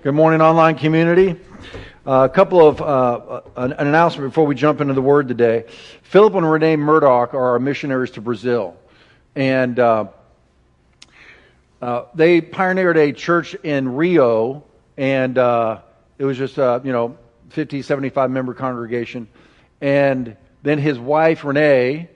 Good morning, online community. Uh, a couple of uh, an, an, announcement before we jump into the word today. Philip and Renee Murdoch are our missionaries to Brazil, and uh, uh they pioneered a church in Rio, and uh, it was just a you know 50, 75 member congregation, and then his wife Renee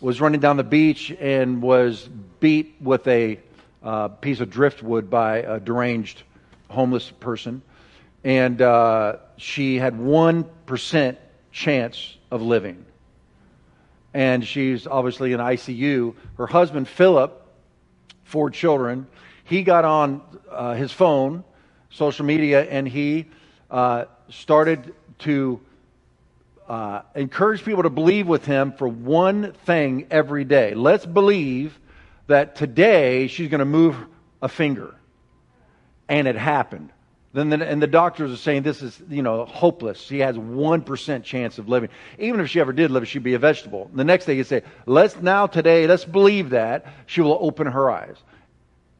was running down the beach and was beat with a uh, piece of driftwood by a deranged homeless person, and uh, she had 1% chance of living. And she's obviously in ICU. Her husband, Philip, four children, he got on uh, his phone, social media, and he uh, started to uh, encourage people to believe with him for one thing every day. Let's believe that today she's going to move a finger. And it happened. Then the, and the doctors are saying this is, you know, hopeless. She has 1% chance of living. Even if she ever did live, she'd be a vegetable. And The next day you say, let's now today, let's believe that she will open her eyes.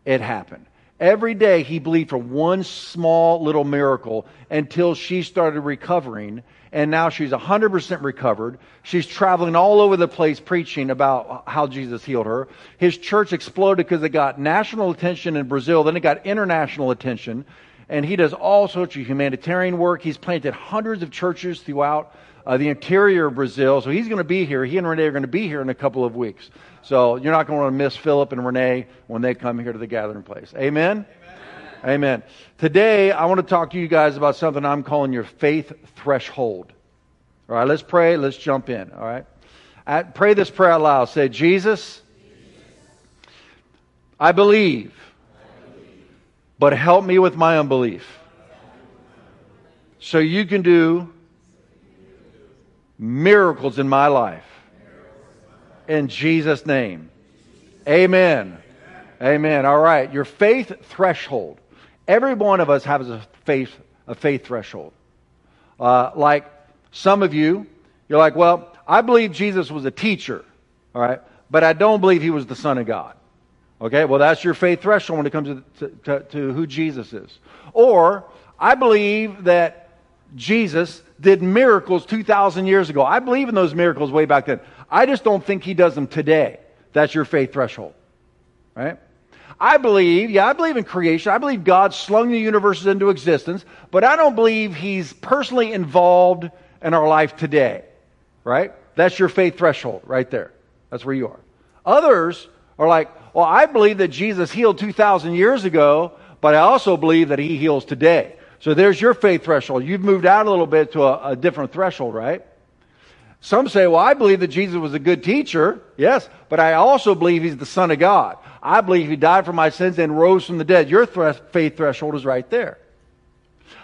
It happened. Every day he believed for one small little miracle until she started recovering and now she's 100% recovered. She's traveling all over the place preaching about how Jesus healed her. His church exploded because it got national attention in Brazil, then it got international attention. And he does all sorts of humanitarian work. He's planted hundreds of churches throughout uh, the interior of Brazil. So he's going to be here. He and Renee are going to be here in a couple of weeks. So you're not going to miss Philip and Renee when they come here to the gathering place. Amen? Amen. Today, I want to talk to you guys about something I'm calling your faith threshold. All right, let's pray. Let's jump in. All right. I, pray this prayer out loud. Say, Jesus, I believe, but help me with my unbelief. So you can do miracles in my life. In Jesus' name. Amen. Amen. All right. Your faith threshold. Every one of us has a faith, a faith threshold. Uh, like some of you, you're like, well, I believe Jesus was a teacher, all right, but I don't believe he was the Son of God. Okay, well, that's your faith threshold when it comes to, to, to who Jesus is. Or, I believe that Jesus did miracles 2,000 years ago. I believe in those miracles way back then. I just don't think he does them today. That's your faith threshold. Right? I believe, yeah, I believe in creation. I believe God slung the universes into existence, but I don't believe he's personally involved in our life today. Right? That's your faith threshold right there. That's where you are. Others are like, well, I believe that Jesus healed 2,000 years ago, but I also believe that he heals today. So there's your faith threshold. You've moved out a little bit to a, a different threshold, right? Some say, well, I believe that Jesus was a good teacher. Yes, but I also believe he's the Son of God. I believe he died for my sins and rose from the dead. Your faith threshold is right there.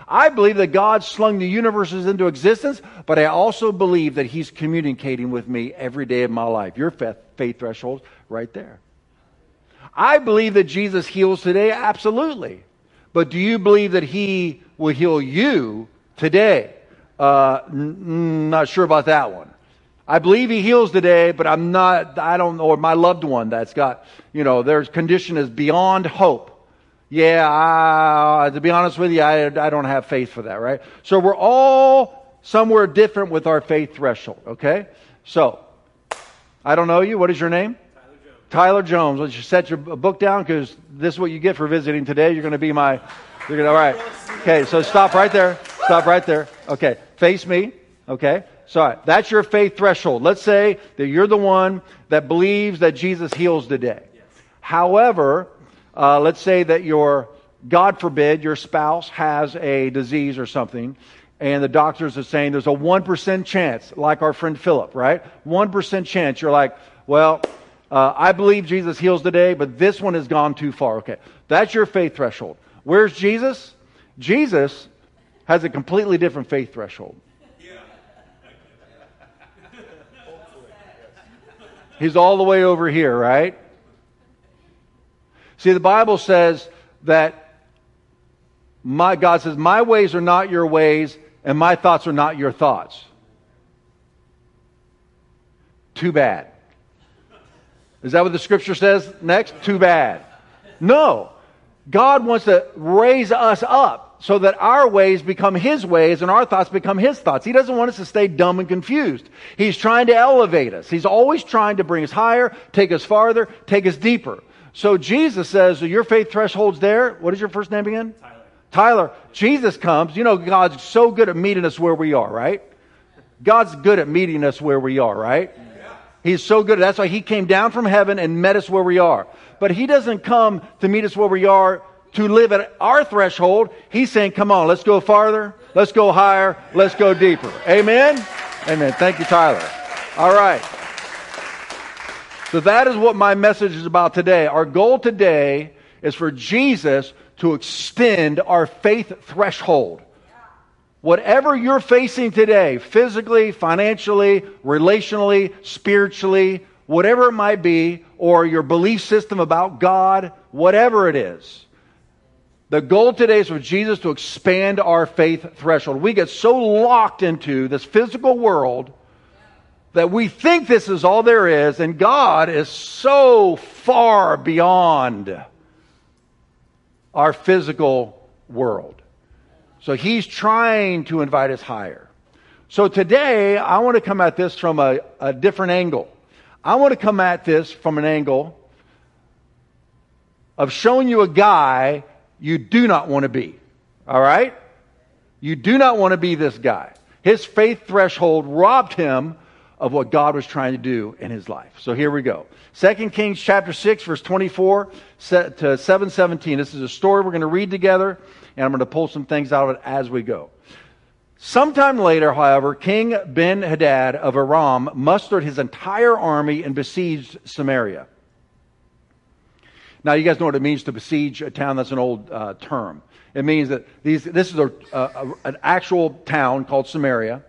I believe that God slung the universes into existence, but I also believe that he's communicating with me every day of my life. Your faith threshold right there. I believe that Jesus heals today, absolutely. But do you believe that he will heal you today? Uh, n- not sure about that one. I believe he heals today, but I'm not, I don't know, or my loved one that's got, you know, their condition is beyond hope. Yeah, I, to be honest with you, I, I don't have faith for that, right? So we're all somewhere different with our faith threshold, okay? So, I don't know you. What is your name? Tyler Jones. Tyler Jones. Let's just set your book down because this is what you get for visiting today. You're going to be my, you're going to, all right. Okay, so stop right there. Stop right there. Okay, face me. Okay. So that's your faith threshold. Let's say that you're the one that believes that Jesus heals today. Yes. However, uh, let's say that your, God forbid, your spouse has a disease or something, and the doctors are saying there's a 1% chance, like our friend Philip, right? 1% chance. You're like, well, uh, I believe Jesus heals today, but this one has gone too far. Okay. That's your faith threshold. Where's Jesus? Jesus has a completely different faith threshold. He's all the way over here, right? See, the Bible says that my God says, My ways are not your ways, and my thoughts are not your thoughts. Too bad. Is that what the scripture says next? Too bad. No. God wants to raise us up so that our ways become his ways and our thoughts become his thoughts. He doesn't want us to stay dumb and confused. He's trying to elevate us. He's always trying to bring us higher, take us farther, take us deeper. So Jesus says, your faith threshold's there. What is your first name again? Tyler. Tyler. Jesus comes. You know, God's so good at meeting us where we are, right? God's good at meeting us where we are, right? He's so good. That's why he came down from heaven and met us where we are. But he doesn't come to meet us where we are to live at our threshold. He's saying, come on, let's go farther. Let's go higher. Let's go deeper. Amen? Amen. Thank you, Tyler. All right. So that is what my message is about today. Our goal today is for Jesus to extend our faith threshold. Whatever you're facing today, physically, financially, relationally, spiritually, whatever it might be, or your belief system about God, whatever it is, the goal today is for Jesus to expand our faith threshold. We get so locked into this physical world that we think this is all there is, and God is so far beyond our physical world. So he's trying to invite us higher. So today, I want to come at this from a, a different angle. I want to come at this from an angle of showing you a guy you do not want to be. All right? You do not want to be this guy. His faith threshold robbed him of what God was trying to do in his life. So here we go. 2 Kings chapter 6 verse 24 to 717. This is a story we're going to read together and I'm going to pull some things out of it as we go. Sometime later, however, King Ben Hadad of Aram mustered his entire army and besieged Samaria. Now, you guys know what it means to besiege a town. That's an old uh, term. It means that these, this is a, a, an actual town called Samaria,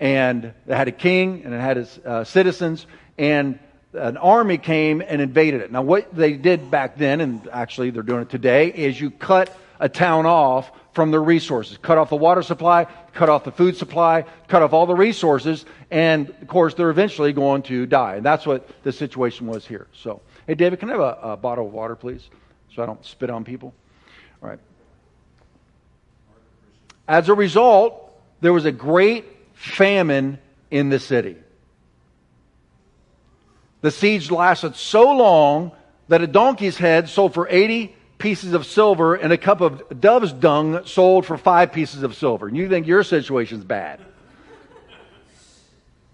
and it had a king and it had its uh, citizens, and an army came and invaded it. Now, what they did back then, and actually they're doing it today, is you cut a town off from their resources. Cut off the water supply, cut off the food supply, cut off all the resources, and of course they're eventually going to die. And that's what the situation was here. So, hey David, can I have a, a bottle of water, please? So I don't spit on people. All right. As a result, there was a great famine in the city. The siege lasted so long that a donkey's head sold for 80 pieces of silver and a cup of dove's dung sold for five pieces of silver. And you think your situation's bad.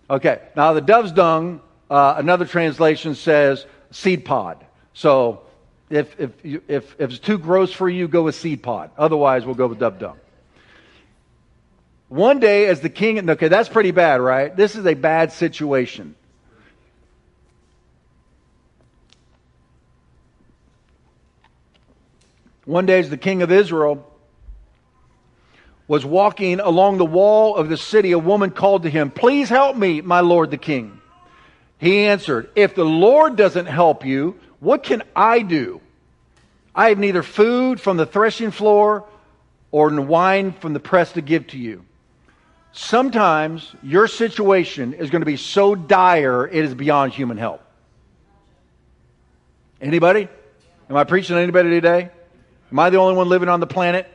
Okay, now the dove's dung, uh, another translation says seed pod. So if, if, you, if, if it's too gross for you, go with seed pod. Otherwise, we'll go with dub dub. One day, as the king, okay, that's pretty bad, right? This is a bad situation. One day, as the king of Israel was walking along the wall of the city, a woman called to him, Please help me, my lord the king. He answered, If the Lord doesn't help you, what can I do? I have neither food from the threshing floor or wine from the press to give to you. Sometimes your situation is going to be so dire it is beyond human help. Anybody? Am I preaching to anybody today? Am I the only one living on the planet?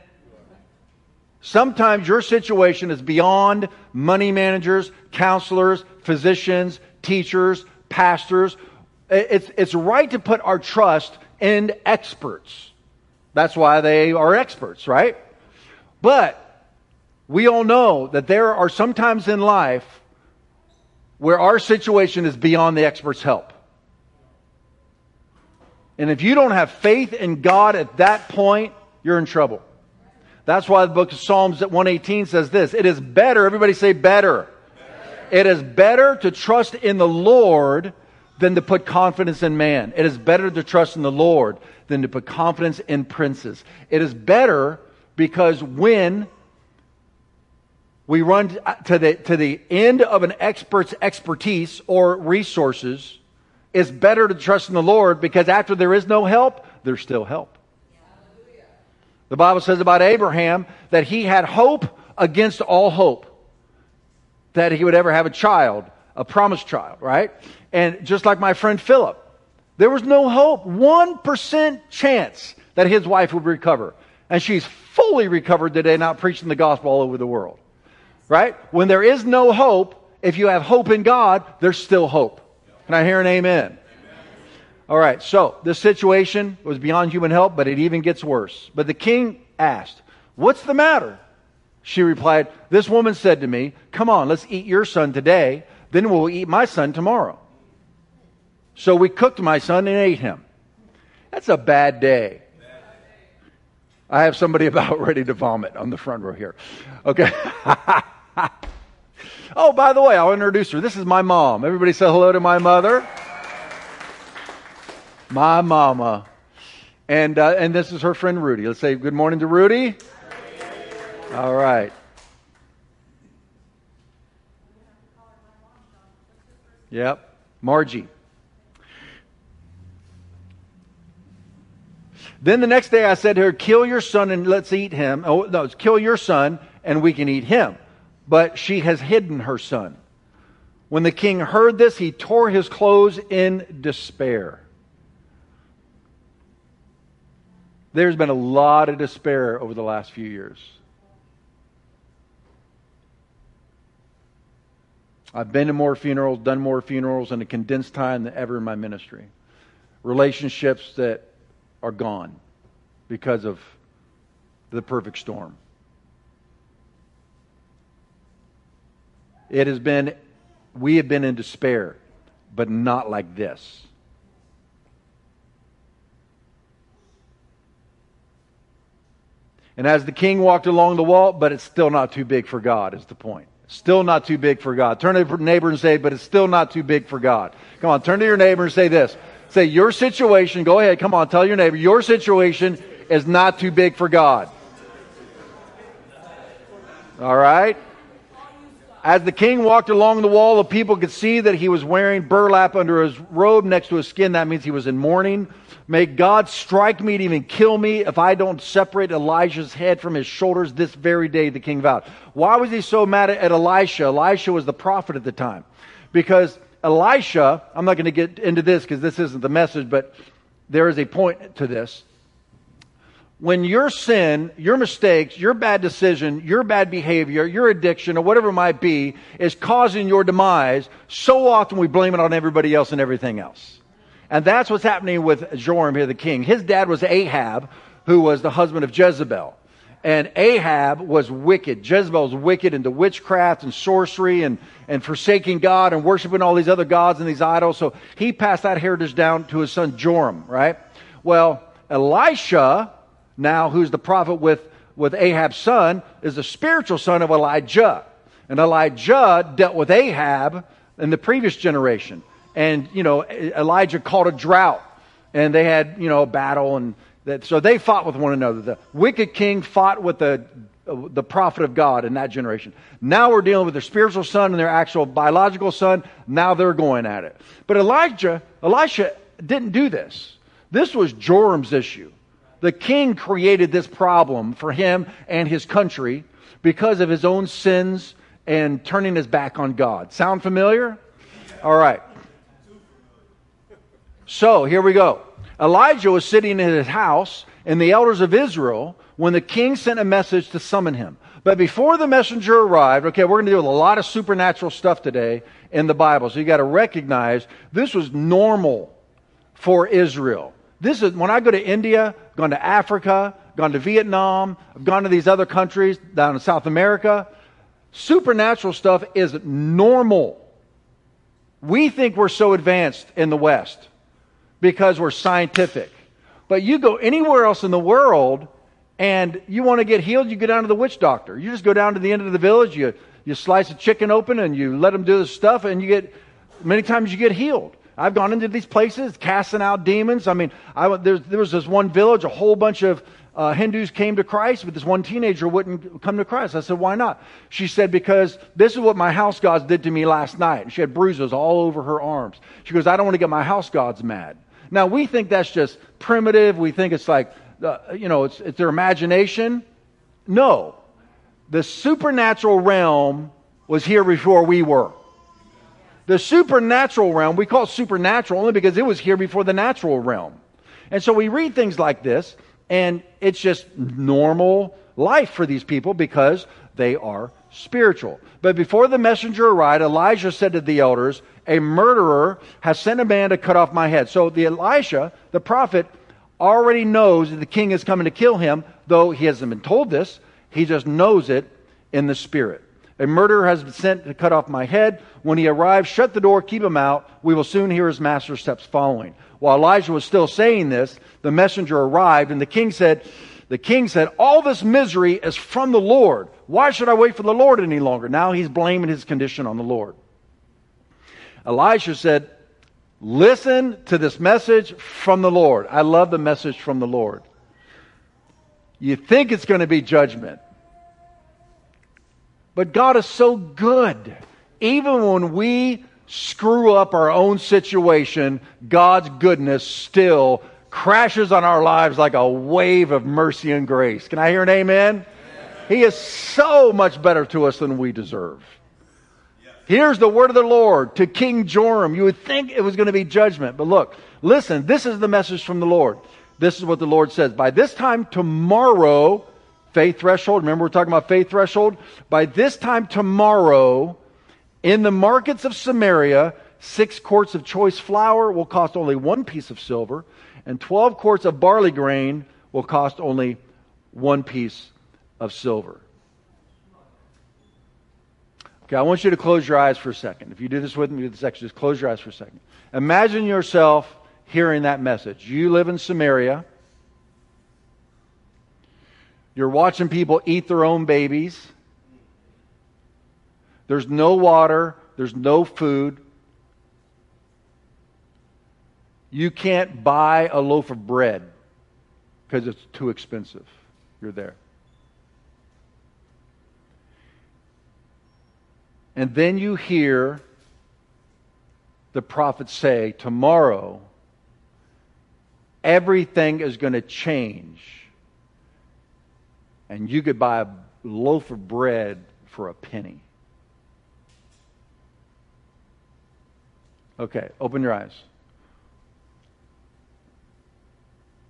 Sometimes your situation is beyond money managers, counselors, physicians, teachers, pastors. It's, it's right to put our trust in experts. That's why they are experts, right? But we all know that there are sometimes in life where our situation is beyond the expert's help. And if you don't have faith in God at that point, you're in trouble. That's why the book of Psalms at 118 says this. It is better, everybody say better. It is better to trust in the Lord than to put confidence in man. It is better to trust in the Lord than to put confidence in princes. It is better because when we run to the, to the end of an expert's expertise or resources, it's better to trust in the Lord because after there is no help, there's still help. The Bible says about Abraham that he had hope against all hope that he would ever have a child, a promised child, right? And just like my friend Philip, there was no hope, 1% chance that his wife would recover. And she's fully recovered today, not preaching the gospel all over the world. Right? When there is no hope, if you have hope in God, there's still hope. Can I hear an amen? All right, so this situation was beyond human help, but it even gets worse. But the king asked, What's the matter? She replied, This woman said to me, Come on, let's eat your son today, then we'll eat my son tomorrow. So we cooked my son and ate him. That's a bad day. I have somebody about ready to vomit on the front row here. Okay. oh, by the way, I'll introduce her. This is my mom. Everybody say hello to my mother. My mama. And, uh, and this is her friend Rudy. Let's say good morning to Rudy. All right. Yep. Margie. Then the next day I said to her, Kill your son and let's eat him. Oh, no, kill your son and we can eat him. But she has hidden her son. When the king heard this, he tore his clothes in despair. There's been a lot of despair over the last few years. I've been to more funerals, done more funerals in a condensed time than ever in my ministry. Relationships that are gone because of the perfect storm. It has been, we have been in despair, but not like this. And as the king walked along the wall, but it's still not too big for God, is the point. Still not too big for God. Turn to your neighbor and say, but it's still not too big for God. Come on, turn to your neighbor and say this. Say, your situation, go ahead, come on, tell your neighbor, your situation is not too big for God. All right? As the king walked along the wall, the people could see that he was wearing burlap under his robe next to his skin. That means he was in mourning. May God strike me to even kill me if I don't separate Elijah's head from his shoulders this very day, the king vowed. Why was he so mad at Elisha? Elisha was the prophet at the time. Because Elisha, I'm not going to get into this because this isn't the message, but there is a point to this. When your sin, your mistakes, your bad decision, your bad behavior, your addiction, or whatever it might be, is causing your demise, so often we blame it on everybody else and everything else. And that's what's happening with Joram here, the king. His dad was Ahab, who was the husband of Jezebel. And Ahab was wicked. Jezebel was wicked into witchcraft and sorcery and, and forsaking God and worshiping all these other gods and these idols. So he passed that heritage down to his son Joram, right? Well, Elisha, now who's the prophet with, with Ahab's son, is the spiritual son of Elijah. And Elijah dealt with Ahab in the previous generation and you know Elijah called a drought, and they had you know a battle, and that, so they fought with one another. The wicked king fought with the the prophet of God in that generation. Now we're dealing with their spiritual son and their actual biological son. Now they're going at it. But Elijah, Elisha didn't do this. This was Joram's issue. The king created this problem for him and his country because of his own sins and turning his back on God. Sound familiar? All right. So here we go. Elijah was sitting in his house, and the elders of Israel, when the king sent a message to summon him. But before the messenger arrived, okay, we're going to deal with a lot of supernatural stuff today in the Bible. So you got to recognize this was normal for Israel. This is when I go to India, gone to Africa, gone to Vietnam, I've gone to these other countries down in South America. Supernatural stuff is normal. We think we're so advanced in the West because we're scientific. But you go anywhere else in the world and you want to get healed, you go down to the witch doctor. You just go down to the end of the village, you, you slice a chicken open and you let them do this stuff and you get, many times you get healed. I've gone into these places casting out demons. I mean, I, there, there was this one village, a whole bunch of uh, Hindus came to Christ, but this one teenager wouldn't come to Christ. I said, why not? She said, because this is what my house gods did to me last night. And she had bruises all over her arms. She goes, I don't want to get my house gods mad. Now, we think that's just primitive. We think it's like, uh, you know, it's, it's their imagination. No. The supernatural realm was here before we were. The supernatural realm, we call it supernatural only because it was here before the natural realm. And so we read things like this, and it's just normal life for these people because they are spiritual. But before the messenger arrived, Elijah said to the elders, A murderer has sent a man to cut off my head. So the Elisha, the prophet, already knows that the king is coming to kill him, though he hasn't been told this. He just knows it in the spirit. A murderer has been sent to cut off my head. When he arrives, shut the door, keep him out. We will soon hear his master's steps following. While Elijah was still saying this, the messenger arrived, and the king said, the king said, All this misery is from the Lord. Why should I wait for the Lord any longer? Now he's blaming his condition on the Lord. Elisha said, Listen to this message from the Lord. I love the message from the Lord. You think it's going to be judgment. But God is so good. Even when we screw up our own situation, God's goodness still crashes on our lives like a wave of mercy and grace. Can I hear an amen? amen. He is so much better to us than we deserve. Here's the word of the Lord to King Joram. You would think it was going to be judgment, but look, listen, this is the message from the Lord. This is what the Lord says. By this time tomorrow, faith threshold. Remember, we're talking about faith threshold? By this time tomorrow, in the markets of Samaria, six quarts of choice flour will cost only one piece of silver, and 12 quarts of barley grain will cost only one piece of silver. Okay, I want you to close your eyes for a second. If you do this with me, do this section, just close your eyes for a second. Imagine yourself hearing that message. You live in Samaria. You're watching people eat their own babies. There's no water. There's no food. You can't buy a loaf of bread because it's too expensive. You're there. And then you hear the prophet say, Tomorrow, everything is going to change and you could buy a loaf of bread for a penny. Okay, open your eyes.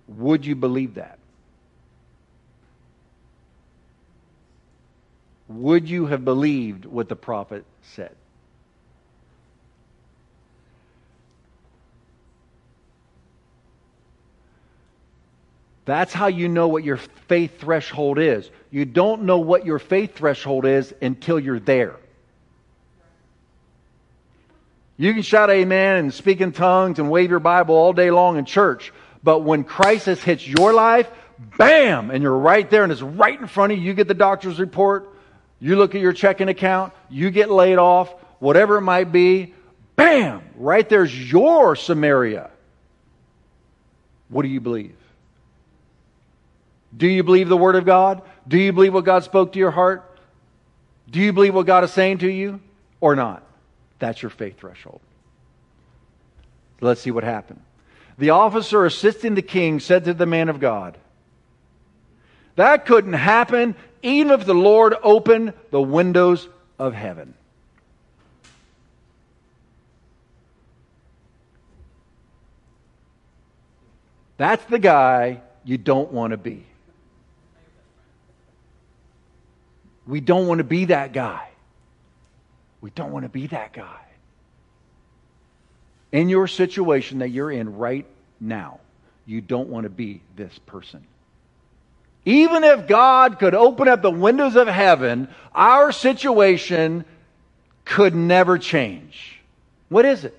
Would you believe that? Would you have believed what the prophet said? That's how you know what your faith threshold is. You don't know what your faith threshold is until you're there. You can shout amen and speak in tongues and wave your Bible all day long in church, but when crisis hits your life, bam, and you're right there and it's right in front of you, you get the doctor's report, you look at your checking account, you get laid off, whatever it might be, bam, right there's your Samaria. What do you believe? Do you believe the Word of God? Do you believe what God spoke to your heart? Do you believe what God is saying to you or not? That's your faith threshold. Let's see what happened. The officer assisting the king said to the man of God, That couldn't happen even if the Lord opened the windows of heaven. That's the guy you don't want to be. We don't want to be that guy. We don't want to be that guy. In your situation that you're in right now, you don't want to be this person. Even if God could open up the windows of heaven, our situation could never change. What is it?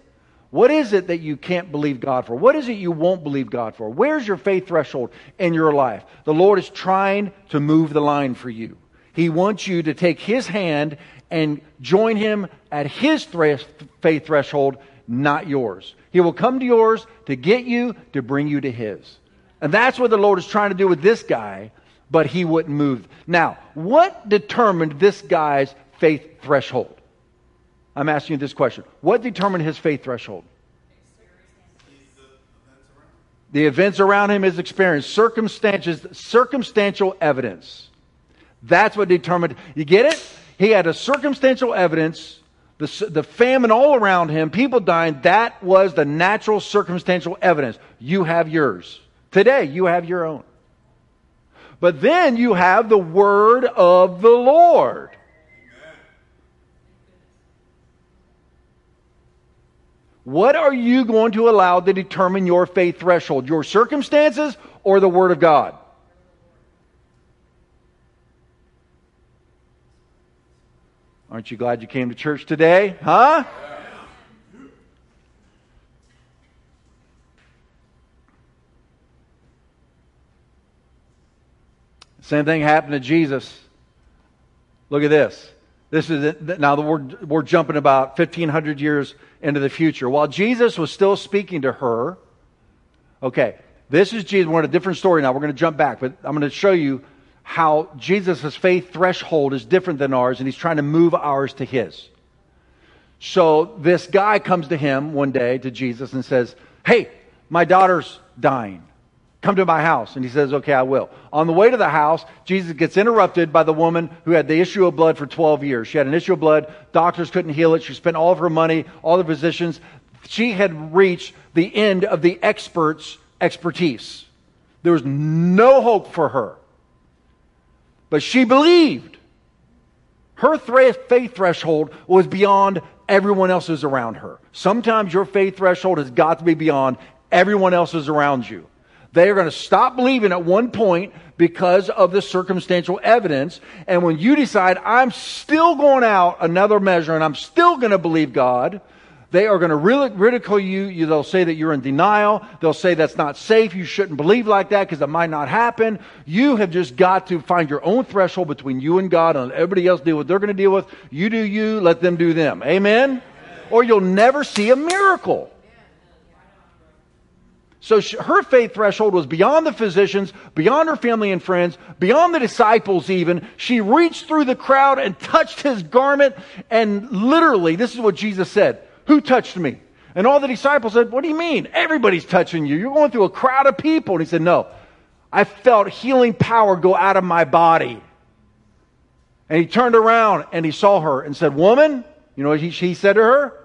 What is it that you can't believe God for? What is it you won't believe God for? Where's your faith threshold in your life? The Lord is trying to move the line for you. He wants you to take his hand and join him at his faith threshold, not yours. He will come to yours to get you, to bring you to his. And that's what the Lord is trying to do with this guy, but he wouldn't move. Now, what determined this guy's faith threshold? I'm asking you this question. What determined his faith threshold? The events around him, his experience, circumstances, circumstantial evidence. That's what determined. You get it? He had a circumstantial evidence, the, the famine all around him, people dying. That was the natural circumstantial evidence. You have yours. Today, you have your own. But then you have the word of the Lord. What are you going to allow to determine your faith threshold? Your circumstances or the Word of God? Aren't you glad you came to church today? Huh? Same thing happened to Jesus. Look at this. This is it. now we're, we're jumping about 1500 years into the future. While Jesus was still speaking to her, okay, this is Jesus. We're in a different story now. We're going to jump back, but I'm going to show you how Jesus' faith threshold is different than ours, and he's trying to move ours to his. So this guy comes to him one day, to Jesus, and says, Hey, my daughter's dying. Come to my house. And he says, Okay, I will. On the way to the house, Jesus gets interrupted by the woman who had the issue of blood for 12 years. She had an issue of blood. Doctors couldn't heal it. She spent all of her money, all the physicians. She had reached the end of the expert's expertise. There was no hope for her. But she believed. Her faith threshold was beyond everyone else's around her. Sometimes your faith threshold has got to be beyond everyone else's around you. They are going to stop believing at one point because of the circumstantial evidence. And when you decide, I'm still going out another measure and I'm still going to believe God, they are going to ridicule you. They'll say that you're in denial. They'll say that's not safe. You shouldn't believe like that because it might not happen. You have just got to find your own threshold between you and God and let everybody else deal with what they're going to deal with. You do you, let them do them. Amen? Amen. Or you'll never see a miracle. So her faith threshold was beyond the physicians, beyond her family and friends, beyond the disciples even. She reached through the crowd and touched his garment. And literally, this is what Jesus said Who touched me? And all the disciples said, What do you mean? Everybody's touching you. You're going through a crowd of people. And he said, No. I felt healing power go out of my body. And he turned around and he saw her and said, Woman, you know what he, he said to her?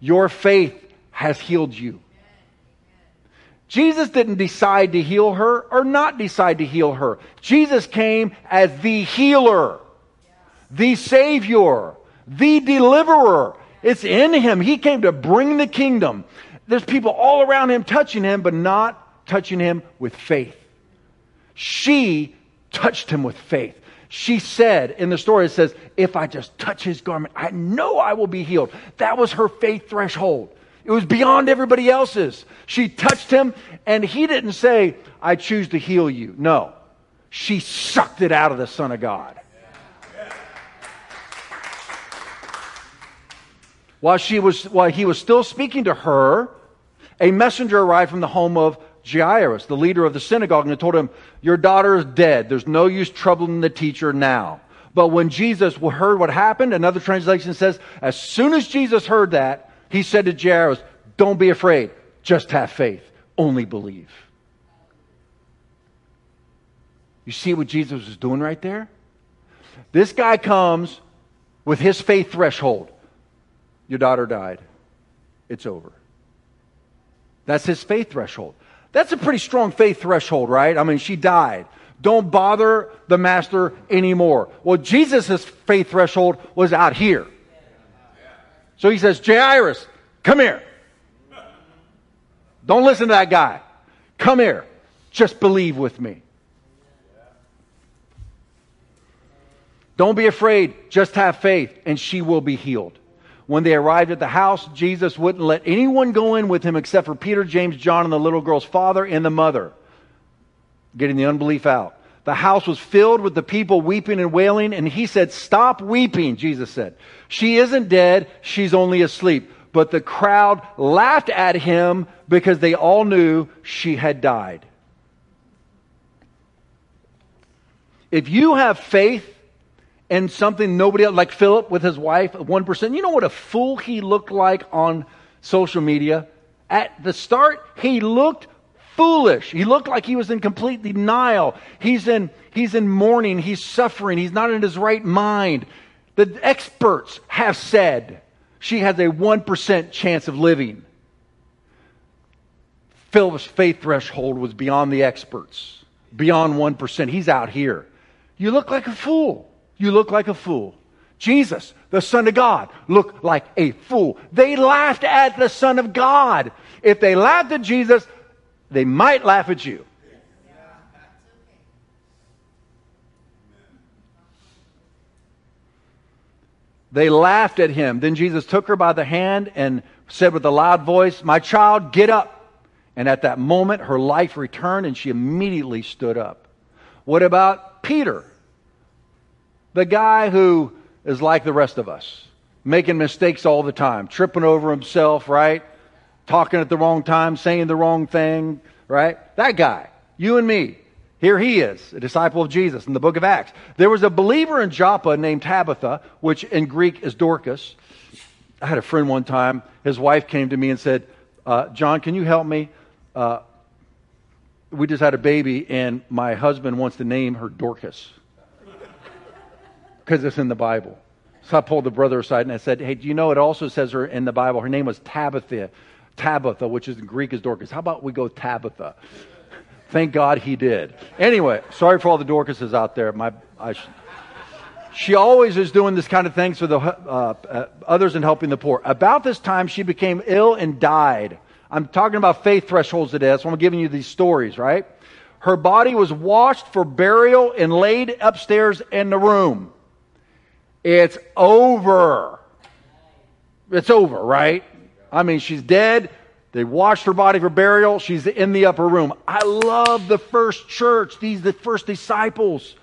Your faith has healed you. Jesus didn't decide to heal her or not decide to heal her. Jesus came as the healer, the savior, the deliverer. It's in him. He came to bring the kingdom. There's people all around him touching him, but not touching him with faith. She touched him with faith. She said in the story, it says, If I just touch his garment, I know I will be healed. That was her faith threshold. It was beyond everybody else's. She touched him, and he didn't say, I choose to heal you. No. She sucked it out of the Son of God. While, she was, while he was still speaking to her, a messenger arrived from the home of Jairus, the leader of the synagogue, and told him, Your daughter is dead. There's no use troubling the teacher now. But when Jesus heard what happened, another translation says, As soon as Jesus heard that, he said to Jairus, Don't be afraid, just have faith, only believe. You see what Jesus was doing right there? This guy comes with his faith threshold. Your daughter died. It's over. That's his faith threshold. That's a pretty strong faith threshold, right? I mean, she died. Don't bother the master anymore. Well, Jesus' faith threshold was out here. So he says, Jairus, come here. Don't listen to that guy. Come here. Just believe with me. Don't be afraid. Just have faith, and she will be healed. When they arrived at the house, Jesus wouldn't let anyone go in with him except for Peter, James, John, and the little girl's father and the mother, getting the unbelief out. The house was filled with the people weeping and wailing, and he said, Stop weeping, Jesus said. She isn't dead, she's only asleep. But the crowd laughed at him because they all knew she had died. If you have faith in something nobody else, like Philip with his wife, 1%, you know what a fool he looked like on social media? At the start, he looked foolish. He looked like he was in complete denial. He's in, he's in mourning. He's suffering. He's not in his right mind. The experts have said she has a 1% chance of living. Philip's faith threshold was beyond the experts. beyond 1%. He's out here. You look like a fool. You look like a fool. Jesus, the Son of God, looked like a fool. They laughed at the Son of God. If they laughed at Jesus, they might laugh at you. They laughed at him. Then Jesus took her by the hand and said with a loud voice, My child, get up. And at that moment, her life returned and she immediately stood up. What about Peter? The guy who is like the rest of us, making mistakes all the time, tripping over himself, right? Talking at the wrong time, saying the wrong thing, right? That guy, you and me. Here he is, a disciple of Jesus in the book of Acts. There was a believer in Joppa named Tabitha, which in Greek is Dorcas. I had a friend one time, his wife came to me and said, uh, John, can you help me? Uh, we just had a baby, and my husband wants to name her Dorcas because it's in the Bible. So I pulled the brother aside and I said, Hey, do you know it also says her in the Bible? Her name was Tabitha, Tabitha, which is in Greek is Dorcas. How about we go Tabitha? Thank God he did. Anyway, sorry for all the Dorcases out there. My, I, she always is doing this kind of things for the uh, uh, others and helping the poor. About this time, she became ill and died. I'm talking about faith thresholds today. So I'm giving you these stories, right? Her body was washed for burial and laid upstairs in the room. It's over. It's over, right? I mean, she's dead. They washed her body for burial. She's in the upper room. I love the first church, these the first disciples.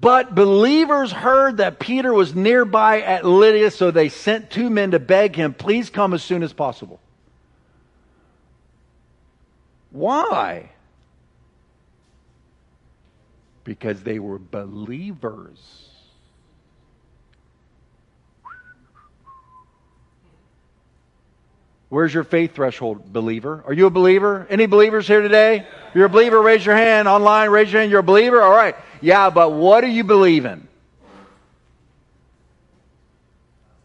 But believers heard that Peter was nearby at Lydia, so they sent two men to beg him, please come as soon as possible. Why? Because they were believers. Where's your faith threshold, believer? Are you a believer? Any believers here today? You're a believer, raise your hand. Online, raise your hand. You're a believer? All right. Yeah, but what do you believe in?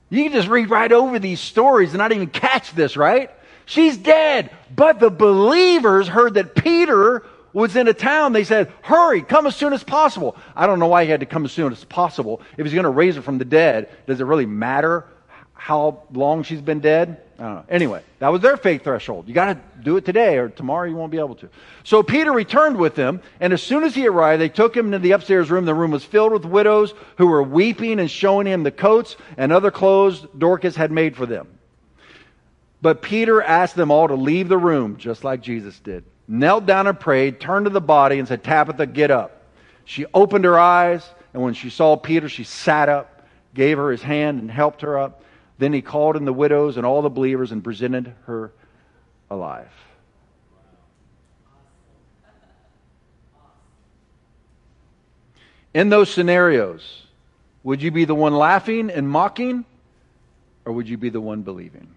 You can just read right over these stories and not even catch this, right? She's dead. But the believers heard that Peter was in a town. They said, Hurry, come as soon as possible. I don't know why he had to come as soon as possible. If he's going to raise her from the dead, does it really matter how long she's been dead? I don't know. Anyway, that was their faith threshold. You got to do it today or tomorrow you won't be able to. So Peter returned with them, and as soon as he arrived, they took him into the upstairs room. The room was filled with widows who were weeping and showing him the coats and other clothes Dorcas had made for them. But Peter asked them all to leave the room, just like Jesus did. Knelt down and prayed, turned to the body, and said, Tabitha, get up. She opened her eyes, and when she saw Peter, she sat up, gave her his hand, and helped her up. Then he called in the widows and all the believers and presented her alive. In those scenarios, would you be the one laughing and mocking, or would you be the one believing?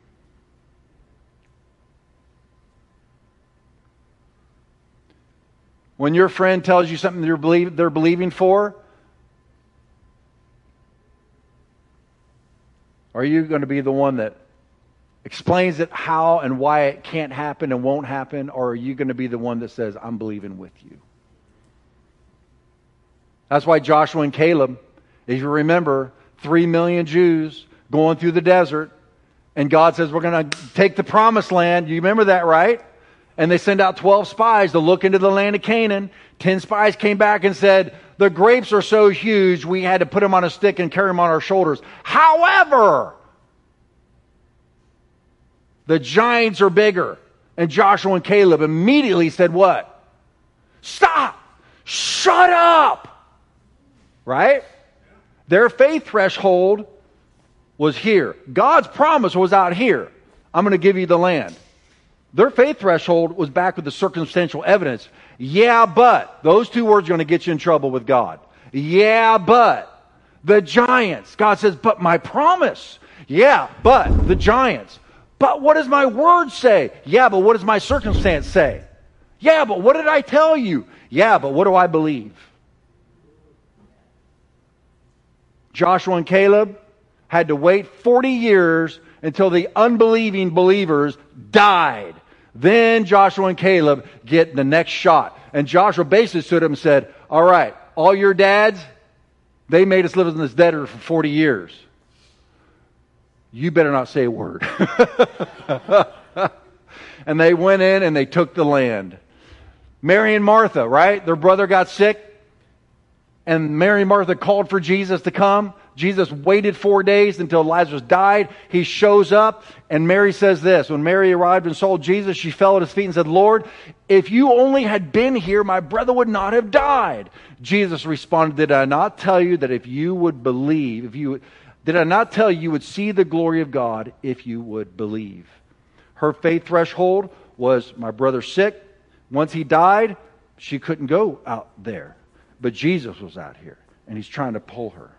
When your friend tells you something they're, believe, they're believing for, Are you going to be the one that explains it how and why it can't happen and won't happen? Or are you going to be the one that says, I'm believing with you? That's why Joshua and Caleb, if you remember, three million Jews going through the desert, and God says, We're going to take the promised land. You remember that, right? And they send out 12 spies to look into the land of Canaan. 10 spies came back and said, the grapes are so huge, we had to put them on a stick and carry them on our shoulders. However, the giants are bigger. And Joshua and Caleb immediately said, What? Stop! Shut up! Right? Their faith threshold was here. God's promise was out here. I'm going to give you the land. Their faith threshold was back with the circumstantial evidence. Yeah, but. Those two words are going to get you in trouble with God. Yeah, but. The giants. God says, but my promise. Yeah, but. The giants. But what does my word say? Yeah, but what does my circumstance say? Yeah, but what did I tell you? Yeah, but what do I believe? Joshua and Caleb had to wait 40 years until the unbelieving believers died. Then Joshua and Caleb get the next shot. And Joshua basically stood up and said, All right, all your dads, they made us live in this desert for 40 years. You better not say a word. and they went in and they took the land. Mary and Martha, right? Their brother got sick. And Mary and Martha called for Jesus to come. Jesus waited four days until Lazarus died. He shows up, and Mary says this. When Mary arrived and saw Jesus, she fell at his feet and said, Lord, if you only had been here, my brother would not have died. Jesus responded, Did I not tell you that if you would believe, if you did I not tell you you would see the glory of God if you would believe? Her faith threshold was my brother sick. Once he died, she couldn't go out there. But Jesus was out here, and he's trying to pull her.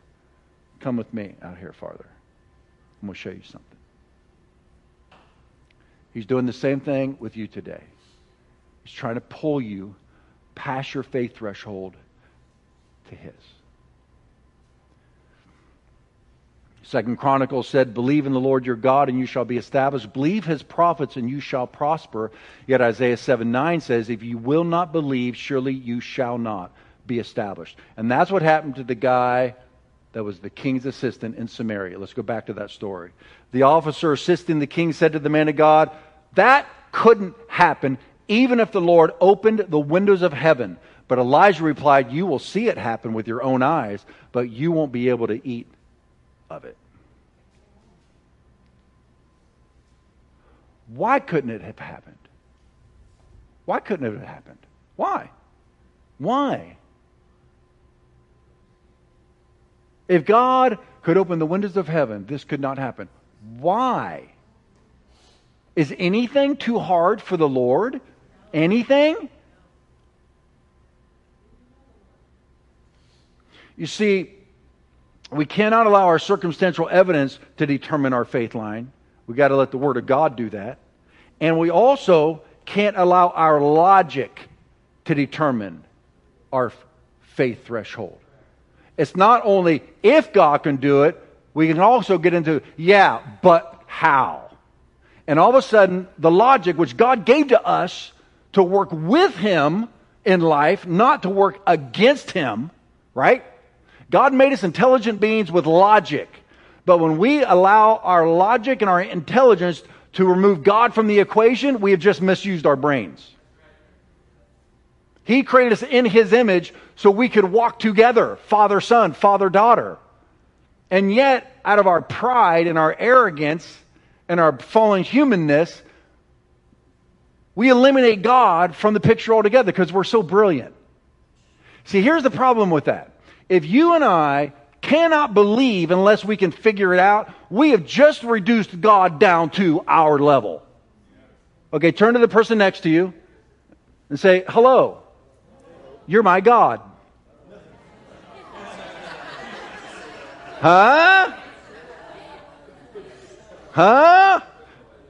Come with me out here farther. I'm going to show you something. He's doing the same thing with you today. He's trying to pull you past your faith threshold to his. Second Chronicles said, Believe in the Lord your God and you shall be established. Believe his prophets and you shall prosper. Yet Isaiah 7 9 says, If you will not believe, surely you shall not be established. And that's what happened to the guy that was the king's assistant in Samaria. Let's go back to that story. The officer assisting the king said to the man of God, That couldn't happen even if the Lord opened the windows of heaven. But Elijah replied, You will see it happen with your own eyes, but you won't be able to eat of it. Why couldn't it have happened? Why couldn't it have happened? Why? Why? If God could open the windows of heaven, this could not happen. Why? Is anything too hard for the Lord? Anything? You see, we cannot allow our circumstantial evidence to determine our faith line. We've got to let the Word of God do that. And we also can't allow our logic to determine our faith threshold. It's not only if God can do it, we can also get into, yeah, but how? And all of a sudden, the logic which God gave to us to work with Him in life, not to work against Him, right? God made us intelligent beings with logic. But when we allow our logic and our intelligence to remove God from the equation, we have just misused our brains. He created us in His image so we could walk together, father son, father daughter. And yet, out of our pride and our arrogance and our fallen humanness, we eliminate God from the picture altogether because we're so brilliant. See, here's the problem with that. If you and I cannot believe unless we can figure it out, we have just reduced God down to our level. Okay, turn to the person next to you and say, Hello, you're my God. Huh? Huh?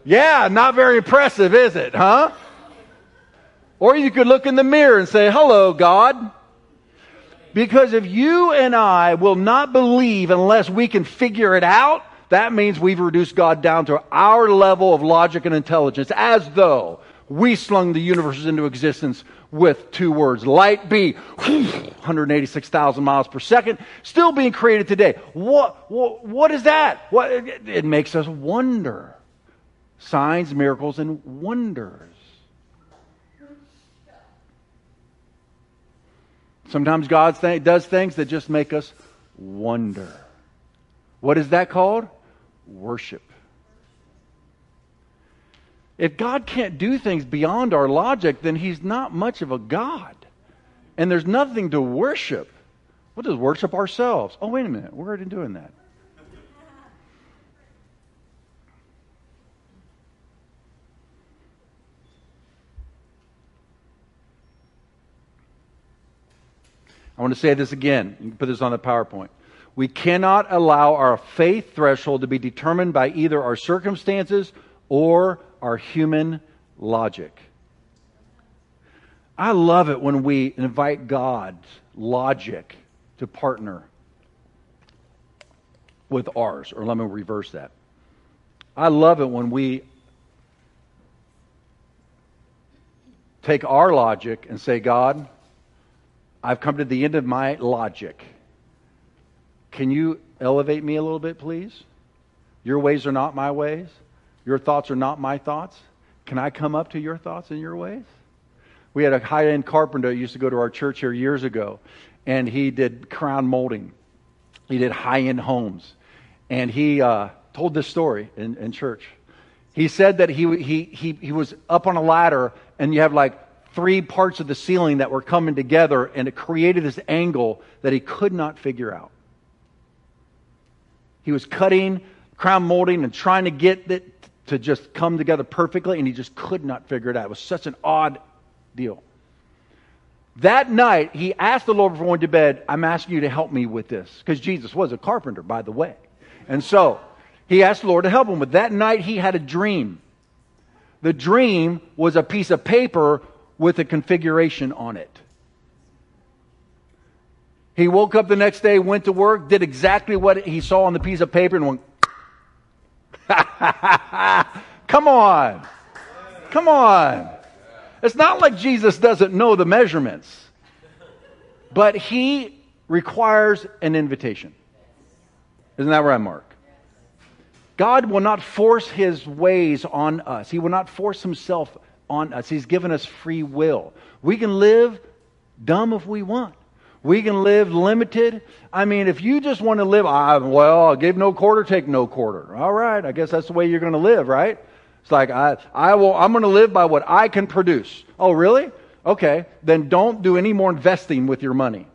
Yeah, not very impressive, is it? Huh? Or you could look in the mirror and say, Hello, God. Because if you and I will not believe unless we can figure it out, that means we've reduced God down to our level of logic and intelligence as though we slung the universe into existence with two words. Light be 186,000 miles per second, still being created today. What, what, what is that? What, it, it makes us wonder. Signs, miracles, and wonders. Sometimes God th- does things that just make us wonder. What is that called? Worship. If God can't do things beyond our logic, then He's not much of a God. And there's nothing to worship. What does worship ourselves? Oh, wait a minute. We're already doing that. I want to say this again. You can put this on the PowerPoint. We cannot allow our faith threshold to be determined by either our circumstances or our human logic. I love it when we invite God's logic to partner with ours. Or let me reverse that. I love it when we take our logic and say, God, I've come to the end of my logic. Can you elevate me a little bit, please? Your ways are not my ways. Your thoughts are not my thoughts. Can I come up to your thoughts and your ways? We had a high end carpenter who used to go to our church here years ago, and he did crown molding. He did high end homes. And he uh, told this story in, in church. He said that he, he, he, he was up on a ladder, and you have like three parts of the ceiling that were coming together, and it created this angle that he could not figure out. He was cutting, crown molding, and trying to get it to just come together perfectly, and he just could not figure it out. It was such an odd deal. That night, he asked the Lord before going to bed, I'm asking you to help me with this. Because Jesus was a carpenter, by the way. And so, he asked the Lord to help him. But that night, he had a dream. The dream was a piece of paper with a configuration on it. He woke up the next day, went to work, did exactly what he saw on the piece of paper, and went, Come on. Come on. It's not like Jesus doesn't know the measurements, but he requires an invitation. Isn't that right, Mark? God will not force his ways on us. He will not force himself on us. He's given us free will. We can live dumb if we want. We can live limited. I mean, if you just want to live, I, well, I'll give no quarter, take no quarter. All right, I guess that's the way you're going to live, right? It's like I, I will, I'm going to live by what I can produce. Oh, really? Okay, then don't do any more investing with your money.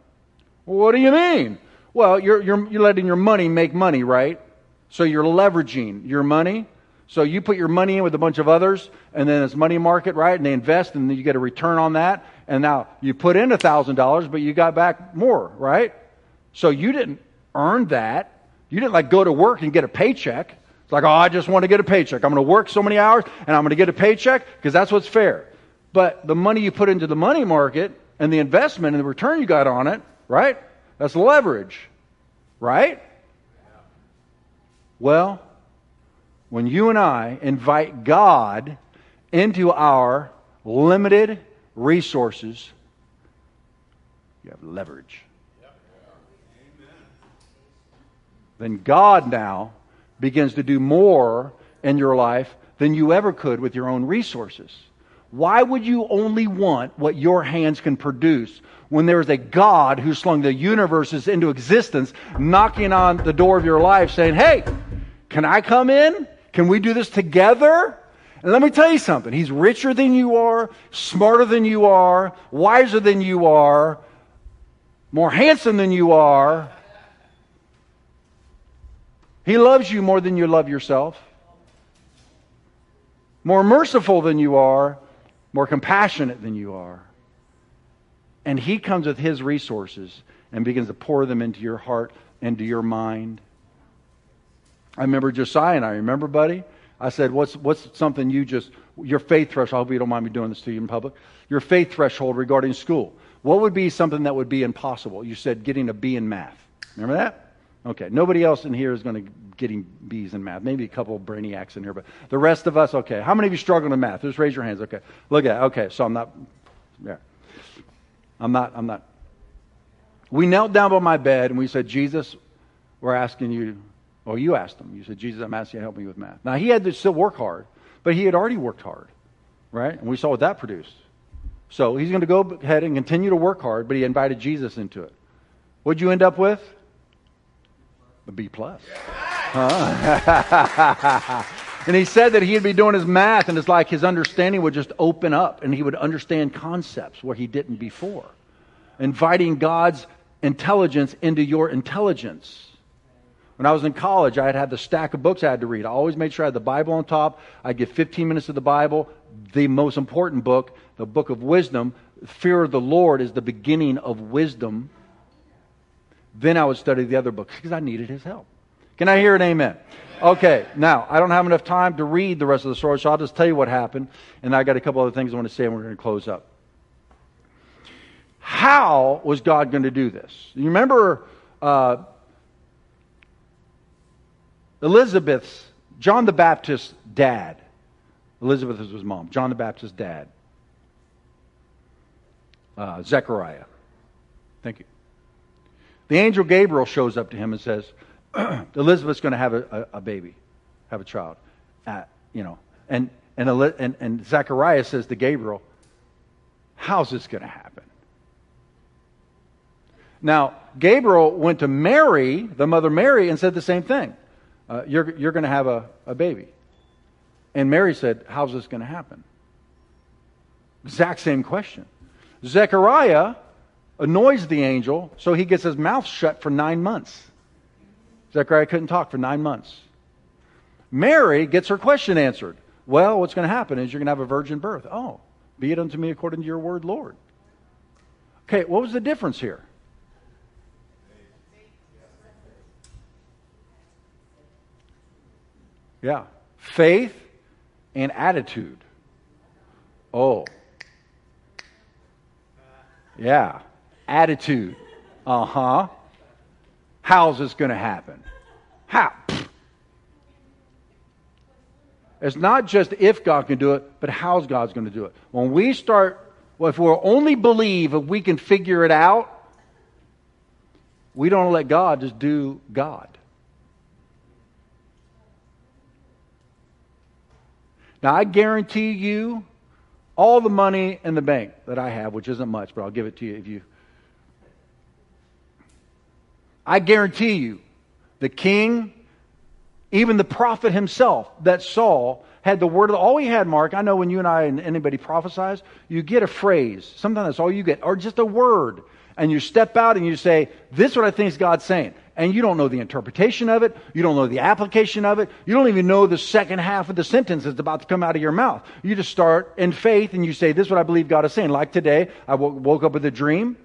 What do you mean? Well, you're, you're, you're letting your money make money, right? So you're leveraging your money. So you put your money in with a bunch of others, and then it's money market, right? And they invest, and then you get a return on that. And now you put in a $1,000, but you got back more, right? So you didn't earn that. You didn't like go to work and get a paycheck. It's like, oh, I just want to get a paycheck. I'm going to work so many hours and I'm going to get a paycheck because that's what's fair. But the money you put into the money market and the investment and the return you got on it, right? That's leverage, right? Well, when you and I invite God into our limited resources, you have leverage. Then God now begins to do more in your life than you ever could with your own resources. Why would you only want what your hands can produce when there is a God who slung the universes into existence, knocking on the door of your life saying, Hey, can I come in? Can we do this together? And let me tell you something. He's richer than you are, smarter than you are, wiser than you are, more handsome than you are, he loves you more than you love yourself, more merciful than you are, more compassionate than you are. And He comes with His resources and begins to pour them into your heart, into your mind. I remember Josiah and I, remember, buddy? I said, what's, what's something you just, your faith threshold, I hope you don't mind me doing this to you in public, your faith threshold regarding school. What would be something that would be impossible? You said getting a B in math. Remember that? Okay, nobody else in here is going to getting B's in math. Maybe a couple of brainiacs in here, but the rest of us, okay. How many of you struggle in math? Just raise your hands. Okay, look at. It. Okay, so I'm not. Yeah, I'm not. I'm not. We knelt down by my bed and we said, Jesus, we're asking you. Well, you asked him. You said, Jesus, I'm asking you to help me with math. Now he had to still work hard, but he had already worked hard, right? And we saw what that produced. So he's going to go ahead and continue to work hard, but he invited Jesus into it. What'd you end up with? A B plus. Huh? and he said that he'd be doing his math, and it's like his understanding would just open up, and he would understand concepts where he didn't before. Inviting God's intelligence into your intelligence. When I was in college, I had had the stack of books I had to read. I always made sure I had the Bible on top. I'd get 15 minutes of the Bible, the most important book, the book of wisdom. Fear of the Lord is the beginning of wisdom. Then I would study the other books because I needed his help. Can I hear an amen? Okay, now, I don't have enough time to read the rest of the story, so I'll just tell you what happened, and I got a couple other things I want to say, and we're going to close up. How was God going to do this? You remember uh, Elizabeth's, John the Baptist's dad. Elizabeth was his mom, John the Baptist's dad. uh, Zechariah. Thank you. The angel Gabriel shows up to him and says, Elizabeth's going to have a, a, a, baby, have a child. Uh, you know, and, and, and, and Zechariah says to Gabriel, How's this going to happen? Now, Gabriel went to Mary, the mother Mary, and said the same thing. Uh, you're you're going to have a, a baby. And Mary said, How's this going to happen? Exact same question. Zechariah annoys the angel, so he gets his mouth shut for nine months. Zechariah couldn't talk for nine months. Mary gets her question answered. Well, what's going to happen is you're going to have a virgin birth. Oh, be it unto me according to your word, Lord. Okay, what was the difference here? Yeah. Faith and attitude. Oh. Yeah. Attitude. Uh huh. How's this going to happen? How? It's not just if God can do it, but how's God's going to do it. When we start, well, if we'll only believe if we can figure it out, we don't let God just do God. Now, I guarantee you all the money in the bank that I have, which isn't much, but I'll give it to you if you. I guarantee you, the king, even the prophet himself that Saul had the word of all he had, Mark. I know when you and I and anybody prophesies, you get a phrase. Sometimes that's all you get, or just a word. And you step out and you say, This is what I think God's saying and you don't know the interpretation of it. You don't know the application of it. You don't even know the second half of the sentence that's about to come out of your mouth. You just start in faith and you say, This is what I believe God is saying. Like today, I woke up with a dream.